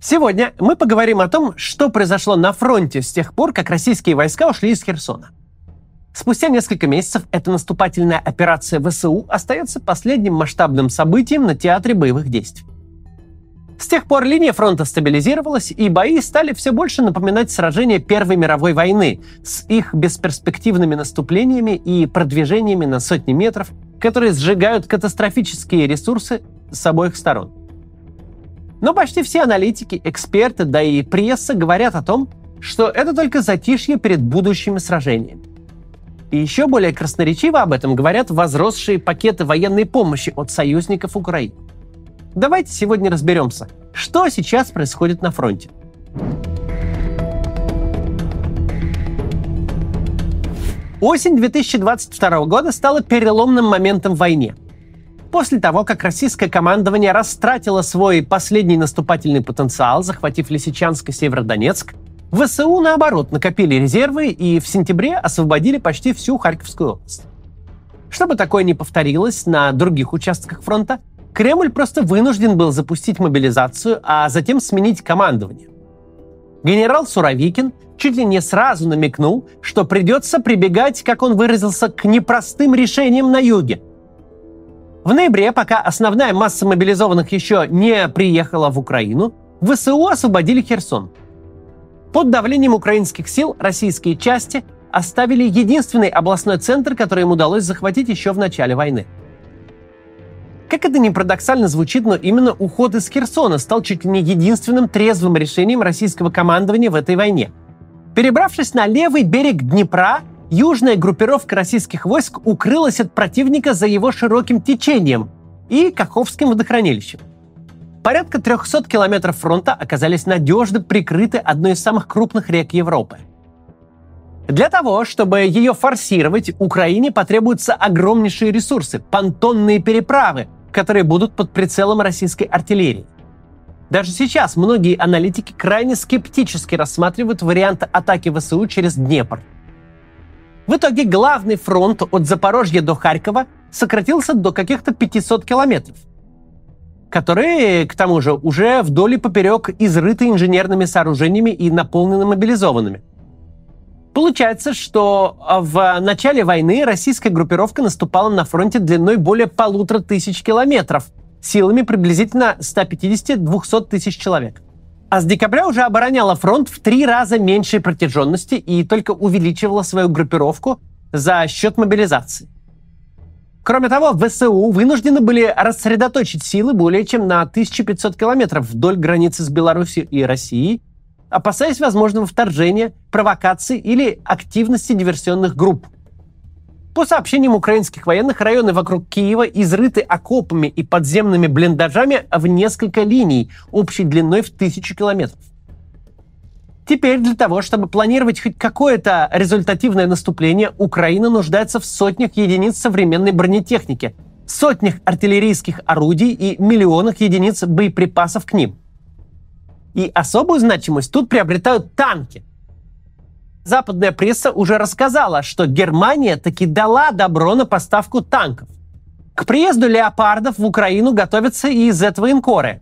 Сегодня мы поговорим о том, что произошло на фронте с тех пор, как российские войска ушли из Херсона. Спустя несколько месяцев эта наступательная операция ВСУ остается последним масштабным событием на театре боевых действий. С тех пор линия фронта стабилизировалась, и бои стали все больше напоминать сражения Первой мировой войны с их бесперспективными наступлениями и продвижениями на сотни метров, которые сжигают катастрофические ресурсы с обоих сторон. Но почти все аналитики, эксперты, да и пресса говорят о том, что это только затишье перед будущими сражениями. И еще более красноречиво об этом говорят возросшие пакеты военной помощи от союзников Украины. Давайте сегодня разберемся, что сейчас происходит на фронте. Осень 2022 года стала переломным моментом в войне. После того, как российское командование растратило свой последний наступательный потенциал, захватив Лисичанск и Северодонецк, ВСУ, наоборот, накопили резервы и в сентябре освободили почти всю Харьковскую область. Чтобы такое не повторилось на других участках фронта, Кремль просто вынужден был запустить мобилизацию, а затем сменить командование. Генерал Суровикин чуть ли не сразу намекнул, что придется прибегать, как он выразился, к непростым решениям на юге. В ноябре, пока основная масса мобилизованных еще не приехала в Украину, ВСУ освободили Херсон – под давлением украинских сил российские части оставили единственный областной центр, который им удалось захватить еще в начале войны. Как это ни парадоксально звучит, но именно уход из Херсона стал чуть ли не единственным трезвым решением российского командования в этой войне. Перебравшись на левый берег Днепра, южная группировка российских войск укрылась от противника за его широким течением и Каховским водохранилищем – Порядка 300 километров фронта оказались надежно прикрыты одной из самых крупных рек Европы. Для того, чтобы ее форсировать, Украине потребуются огромнейшие ресурсы, понтонные переправы, которые будут под прицелом российской артиллерии. Даже сейчас многие аналитики крайне скептически рассматривают вариант атаки ВСУ через Днепр. В итоге главный фронт от Запорожья до Харькова сократился до каких-то 500 километров – которые, к тому же, уже вдоль и поперек изрыты инженерными сооружениями и наполнены мобилизованными. Получается, что в начале войны российская группировка наступала на фронте длиной более полутора тысяч километров, силами приблизительно 150-200 тысяч человек. А с декабря уже обороняла фронт в три раза меньшей протяженности и только увеличивала свою группировку за счет мобилизации. Кроме того, ВСУ вынуждены были рассредоточить силы более чем на 1500 километров вдоль границы с Беларусью и Россией, опасаясь возможного вторжения, провокаций или активности диверсионных групп. По сообщениям украинских военных, районы вокруг Киева изрыты окопами и подземными блиндажами в несколько линий общей длиной в тысячу километров. Теперь для того, чтобы планировать хоть какое-то результативное наступление, Украина нуждается в сотнях единиц современной бронетехники, сотнях артиллерийских орудий и миллионах единиц боеприпасов к ним. И особую значимость тут приобретают танки. Западная пресса уже рассказала, что Германия таки дала добро на поставку танков. К приезду леопардов в Украину готовятся и Z-военкоры.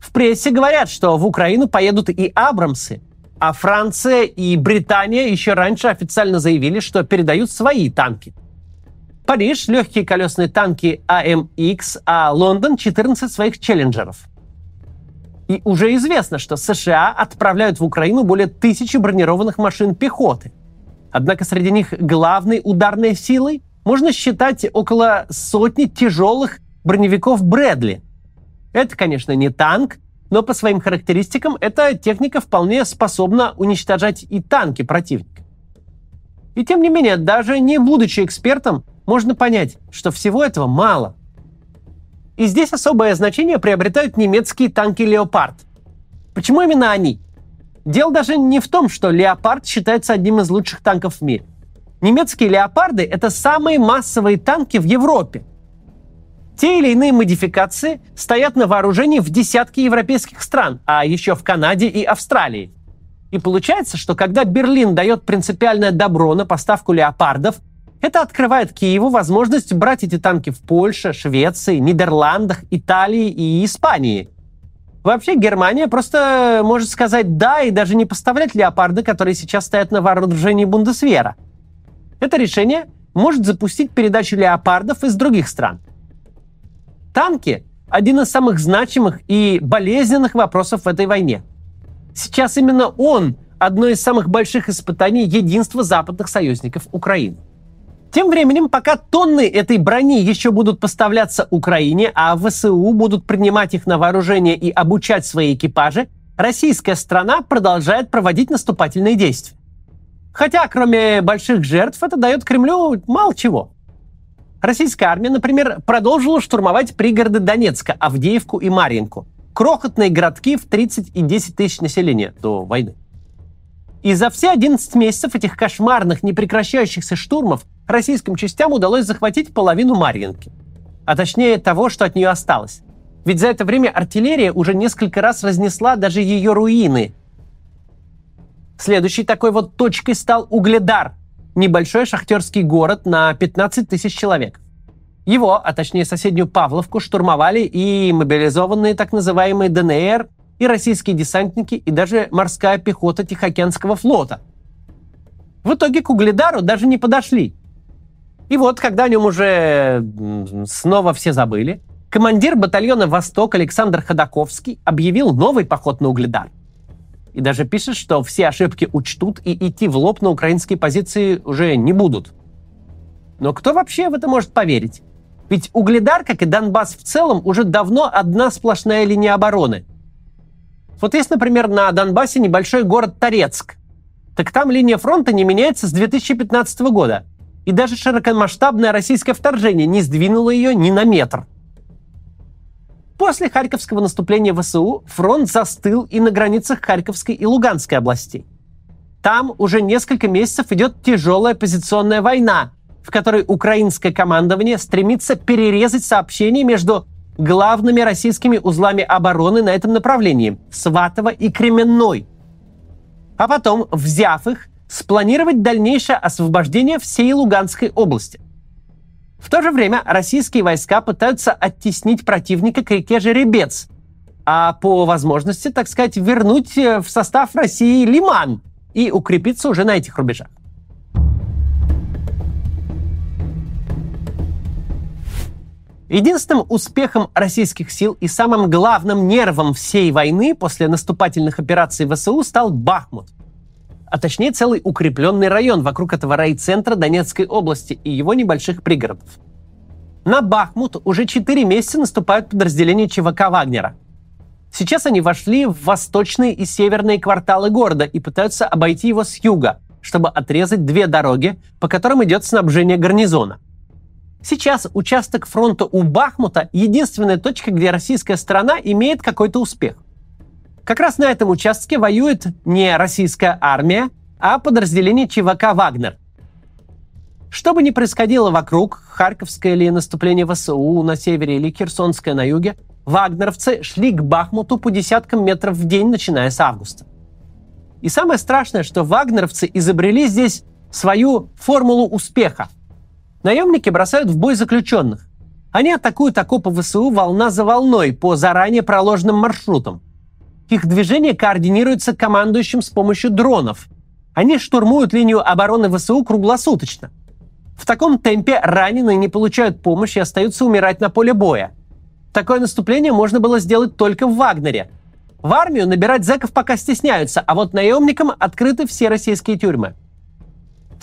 В прессе говорят, что в Украину поедут и Абрамсы – а Франция и Британия еще раньше официально заявили, что передают свои танки. Париж – легкие колесные танки AMX, а Лондон – 14 своих челленджеров. И уже известно, что США отправляют в Украину более тысячи бронированных машин пехоты. Однако среди них главной ударной силой можно считать около сотни тяжелых броневиков Брэдли. Это, конечно, не танк, но по своим характеристикам эта техника вполне способна уничтожать и танки противника. И тем не менее, даже не будучи экспертом, можно понять, что всего этого мало. И здесь особое значение приобретают немецкие танки «Леопард». Почему именно они? Дело даже не в том, что «Леопард» считается одним из лучших танков в мире. Немецкие «Леопарды» — это самые массовые танки в Европе – те или иные модификации стоят на вооружении в десятке европейских стран, а еще в Канаде и Австралии. И получается, что когда Берлин дает принципиальное добро на поставку леопардов, это открывает Киеву возможность брать эти танки в Польше, Швеции, Нидерландах, Италии и Испании. Вообще Германия просто может сказать «да» и даже не поставлять леопарды, которые сейчас стоят на вооружении Бундесвера. Это решение может запустить передачу леопардов из других стран. Танки – один из самых значимых и болезненных вопросов в этой войне. Сейчас именно он – одно из самых больших испытаний единства западных союзников Украины. Тем временем, пока тонны этой брони еще будут поставляться Украине, а ВСУ будут принимать их на вооружение и обучать свои экипажи, российская страна продолжает проводить наступательные действия. Хотя, кроме больших жертв, это дает Кремлю мало чего. Российская армия, например, продолжила штурмовать пригороды Донецка, Авдеевку и Марьинку. Крохотные городки в 30 и 10 тысяч населения до войны. И за все 11 месяцев этих кошмарных, непрекращающихся штурмов российским частям удалось захватить половину Марьинки. А точнее того, что от нее осталось. Ведь за это время артиллерия уже несколько раз разнесла даже ее руины. Следующей такой вот точкой стал Угледар, небольшой шахтерский город на 15 тысяч человек. Его, а точнее соседнюю Павловку, штурмовали и мобилизованные так называемые ДНР, и российские десантники, и даже морская пехота Тихоокеанского флота. В итоге к Угледару даже не подошли. И вот, когда о нем уже снова все забыли, командир батальона «Восток» Александр Ходаковский объявил новый поход на Угледар. И даже пишет, что все ошибки учтут и идти в лоб на украинские позиции уже не будут. Но кто вообще в это может поверить? Ведь Угледар, как и Донбасс в целом, уже давно одна сплошная линия обороны. Вот есть, например, на Донбассе небольшой город Торецк. Так там линия фронта не меняется с 2015 года – и даже широкомасштабное российское вторжение не сдвинуло ее ни на метр. После Харьковского наступления ВСУ фронт застыл и на границах Харьковской и Луганской областей. Там уже несколько месяцев идет тяжелая позиционная война, в которой украинское командование стремится перерезать сообщения между главными российскими узлами обороны на этом направлении – Сватово и Кременной. А потом, взяв их, спланировать дальнейшее освобождение всей Луганской области. В то же время российские войска пытаются оттеснить противника к реке Жеребец, а по возможности, так сказать, вернуть э, в состав России Лиман и укрепиться уже на этих рубежах. Единственным успехом российских сил и самым главным нервом всей войны после наступательных операций ВСУ стал Бахмут – а точнее целый укрепленный район вокруг этого райцентра Донецкой области и его небольших пригородов. На Бахмут уже 4 месяца наступают подразделения ЧВК Вагнера. Сейчас они вошли в восточные и северные кварталы города и пытаются обойти его с юга, чтобы отрезать две дороги, по которым идет снабжение гарнизона. Сейчас участок фронта у Бахмута – единственная точка, где российская сторона имеет какой-то успех. Как раз на этом участке воюет не российская армия, а подразделение ЧВК «Вагнер». Что бы ни происходило вокруг, Харьковское ли наступление ВСУ на севере или Херсонское на юге, вагнеровцы шли к Бахмуту по десяткам метров в день, начиная с августа. И самое страшное, что вагнеровцы изобрели здесь свою формулу успеха. Наемники бросают в бой заключенных. Они атакуют окопы ВСУ волна за волной по заранее проложенным маршрутам. Их движение координируется командующим с помощью дронов. Они штурмуют линию обороны ВСУ круглосуточно. В таком темпе раненые не получают помощи и остаются умирать на поле боя. Такое наступление можно было сделать только в Вагнере. В армию набирать зэков пока стесняются, а вот наемникам открыты все российские тюрьмы.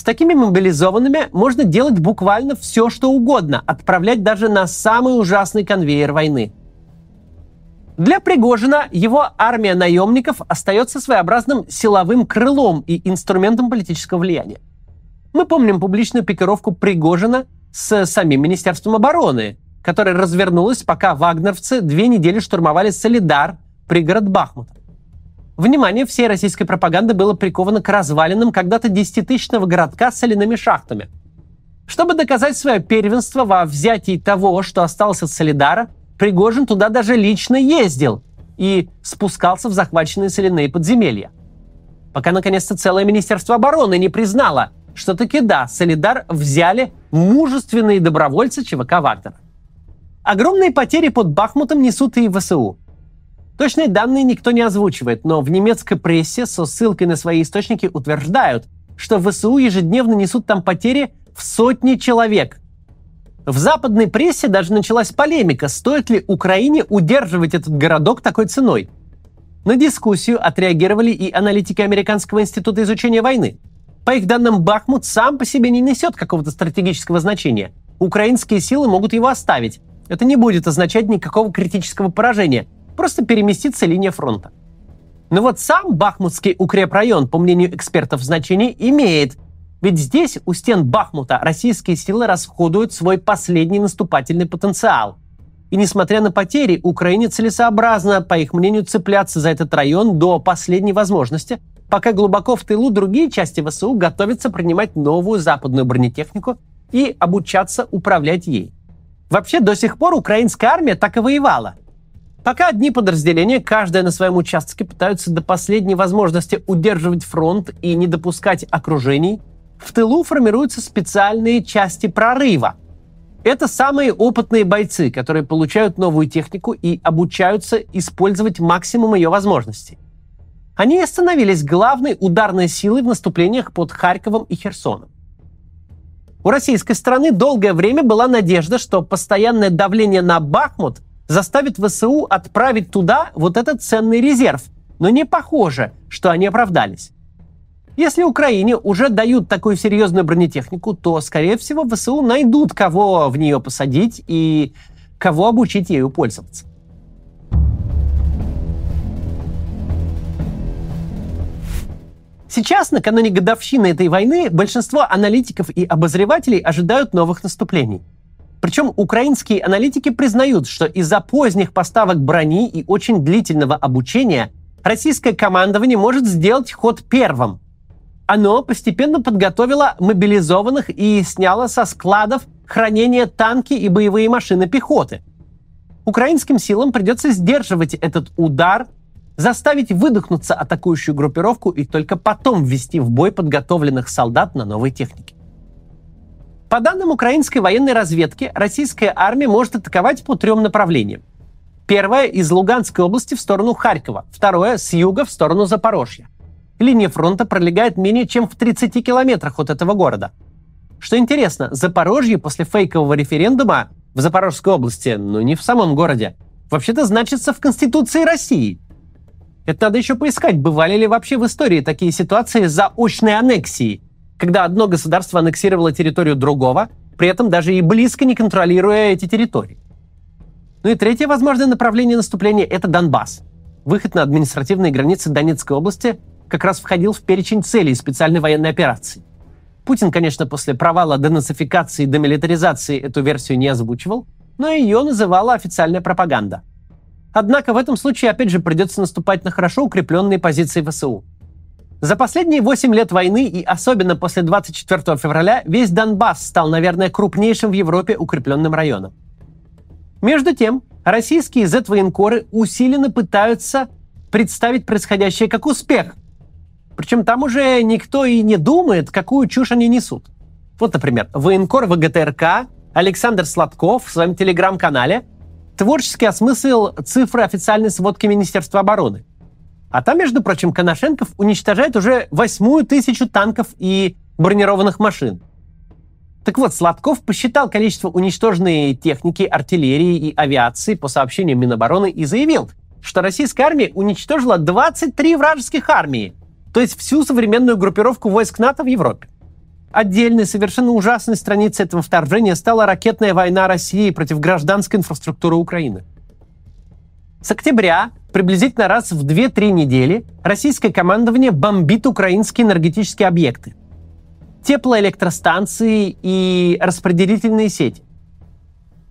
С такими мобилизованными можно делать буквально все, что угодно, отправлять даже на самый ужасный конвейер войны – для Пригожина его армия наемников остается своеобразным силовым крылом и инструментом политического влияния. Мы помним публичную пикировку Пригожина с самим Министерством обороны, которая развернулась, пока вагнеровцы две недели штурмовали Солидар, пригород Бахмута. Внимание всей российской пропаганды было приковано к развалинам когда-то десятитысячного городка с соляными шахтами. Чтобы доказать свое первенство во взятии того, что осталось от Солидара – Пригожин туда даже лично ездил и спускался в захваченные соляные подземелья. Пока, наконец-то, целое Министерство обороны не признало, что таки да, Солидар взяли мужественные добровольцы ЧВК Вагнера. Огромные потери под Бахмутом несут и ВСУ. Точные данные никто не озвучивает, но в немецкой прессе со ссылкой на свои источники утверждают, что ВСУ ежедневно несут там потери в сотни человек. В западной прессе даже началась полемика, стоит ли Украине удерживать этот городок такой ценой. На дискуссию отреагировали и аналитики Американского института изучения войны. По их данным, Бахмут сам по себе не несет какого-то стратегического значения. Украинские силы могут его оставить. Это не будет означать никакого критического поражения. Просто переместится линия фронта. Но вот сам Бахмутский укрепрайон, по мнению экспертов, значение имеет. Ведь здесь, у стен Бахмута, российские силы расходуют свой последний наступательный потенциал. И несмотря на потери, Украине целесообразно, по их мнению, цепляться за этот район до последней возможности, пока глубоко в тылу другие части ВСУ готовятся принимать новую западную бронетехнику и обучаться управлять ей. Вообще, до сих пор украинская армия так и воевала. Пока одни подразделения, каждое на своем участке, пытаются до последней возможности удерживать фронт и не допускать окружений, в тылу формируются специальные части прорыва. Это самые опытные бойцы, которые получают новую технику и обучаются использовать максимум ее возможностей. Они становились главной ударной силой в наступлениях под Харьковом и Херсоном. У российской стороны долгое время была надежда, что постоянное давление на Бахмут – заставит ВСУ отправить туда вот этот ценный резерв. Но не похоже, что они оправдались. Если Украине уже дают такую серьезную бронетехнику, то, скорее всего, ВСУ найдут, кого в нее посадить и кого обучить ею пользоваться. Сейчас, накануне годовщины этой войны, большинство аналитиков и обозревателей ожидают новых наступлений. Причем украинские аналитики признают, что из-за поздних поставок брони и очень длительного обучения российское командование может сделать ход первым. Оно постепенно подготовило мобилизованных и сняло со складов хранения танки и боевые машины пехоты. Украинским силам придется сдерживать этот удар, заставить выдохнуться атакующую группировку и только потом ввести в бой подготовленных солдат на новой технике. По данным украинской военной разведки, российская армия может атаковать по трем направлениям. Первое – из Луганской области в сторону Харькова. Второе – с юга в сторону Запорожья. Линия фронта пролегает менее чем в 30 километрах от этого города. Что интересно, Запорожье после фейкового референдума в Запорожской области, но не в самом городе, вообще-то значится в Конституции России. Это надо еще поискать, бывали ли вообще в истории такие ситуации заочной аннексии – когда одно государство аннексировало территорию другого, при этом даже и близко не контролируя эти территории. Ну и третье возможное направление наступления – это Донбасс. Выход на административные границы Донецкой области как раз входил в перечень целей специальной военной операции. Путин, конечно, после провала денацификации и демилитаризации эту версию не озвучивал, но ее называла официальная пропаганда. Однако в этом случае опять же придется наступать на хорошо укрепленные позиции ВСУ. За последние 8 лет войны и особенно после 24 февраля весь Донбасс стал, наверное, крупнейшим в Европе укрепленным районом. Между тем, российские Z-военкоры усиленно пытаются представить происходящее как успех. Причем там уже никто и не думает, какую чушь они несут. Вот, например, военкор ВГТРК Александр Сладков в своем телеграм-канале творчески осмыслил цифры официальной сводки Министерства обороны. А там, между прочим, Коношенков уничтожает уже восьмую тысячу танков и бронированных машин. Так вот, Сладков посчитал количество уничтоженной техники, артиллерии и авиации по сообщениям Минобороны и заявил, что российская армия уничтожила 23 вражеских армии, то есть всю современную группировку войск НАТО в Европе. Отдельной, совершенно ужасной страницей этого вторжения стала ракетная война России против гражданской инфраструктуры Украины. С октября приблизительно раз в 2-3 недели российское командование бомбит украинские энергетические объекты. Теплоэлектростанции и распределительные сети.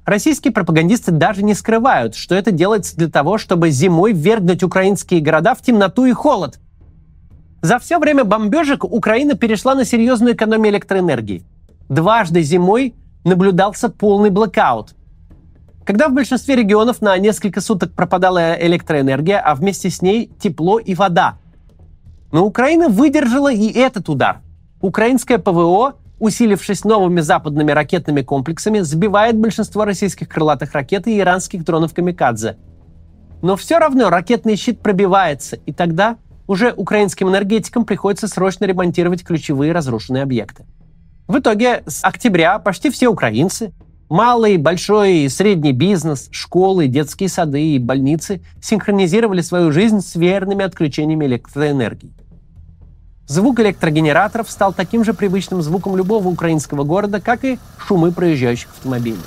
Российские пропагандисты даже не скрывают, что это делается для того, чтобы зимой ввергнуть украинские города в темноту и холод. За все время бомбежек Украина перешла на серьезную экономию электроэнергии. Дважды зимой наблюдался полный блокаут – когда в большинстве регионов на несколько суток пропадала электроэнергия, а вместе с ней тепло и вода. Но Украина выдержала и этот удар. Украинское ПВО, усилившись новыми западными ракетными комплексами, сбивает большинство российских крылатых ракет и иранских дронов «Камикадзе». Но все равно ракетный щит пробивается, и тогда уже украинским энергетикам приходится срочно ремонтировать ключевые разрушенные объекты. В итоге с октября почти все украинцы, малый, большой и средний бизнес, школы, детские сады и больницы синхронизировали свою жизнь с верными отключениями электроэнергии. Звук электрогенераторов стал таким же привычным звуком любого украинского города, как и шумы проезжающих автомобилей.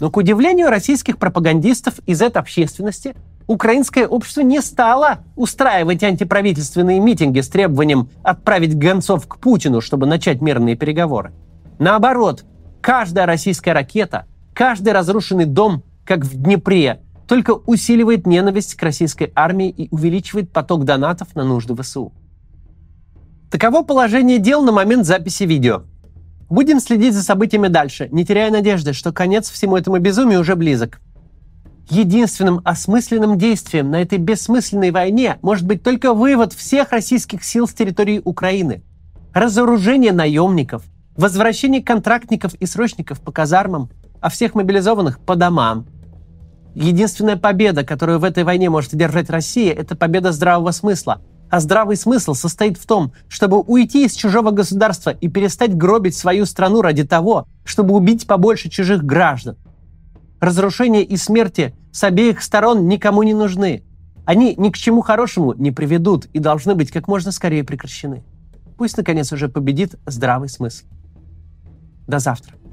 Но, к удивлению российских пропагандистов из этой общественности, украинское общество не стало устраивать антиправительственные митинги с требованием отправить гонцов к Путину, чтобы начать мирные переговоры. Наоборот, каждая российская ракета, каждый разрушенный дом, как в Днепре, только усиливает ненависть к российской армии и увеличивает поток донатов на нужды ВСУ. Таково положение дел на момент записи видео. Будем следить за событиями дальше, не теряя надежды, что конец всему этому безумию уже близок. Единственным осмысленным действием на этой бессмысленной войне может быть только вывод всех российских сил с территории Украины, разоружение наемников, возвращение контрактников и срочников по казармам, а всех мобилизованных по домам. Единственная победа, которую в этой войне может одержать Россия, это победа здравого смысла. А здравый смысл состоит в том, чтобы уйти из чужого государства и перестать гробить свою страну ради того, чтобы убить побольше чужих граждан. Разрушения и смерти с обеих сторон никому не нужны. Они ни к чему хорошему не приведут и должны быть как можно скорее прекращены. Пусть, наконец, уже победит здравый смысл. До завтра.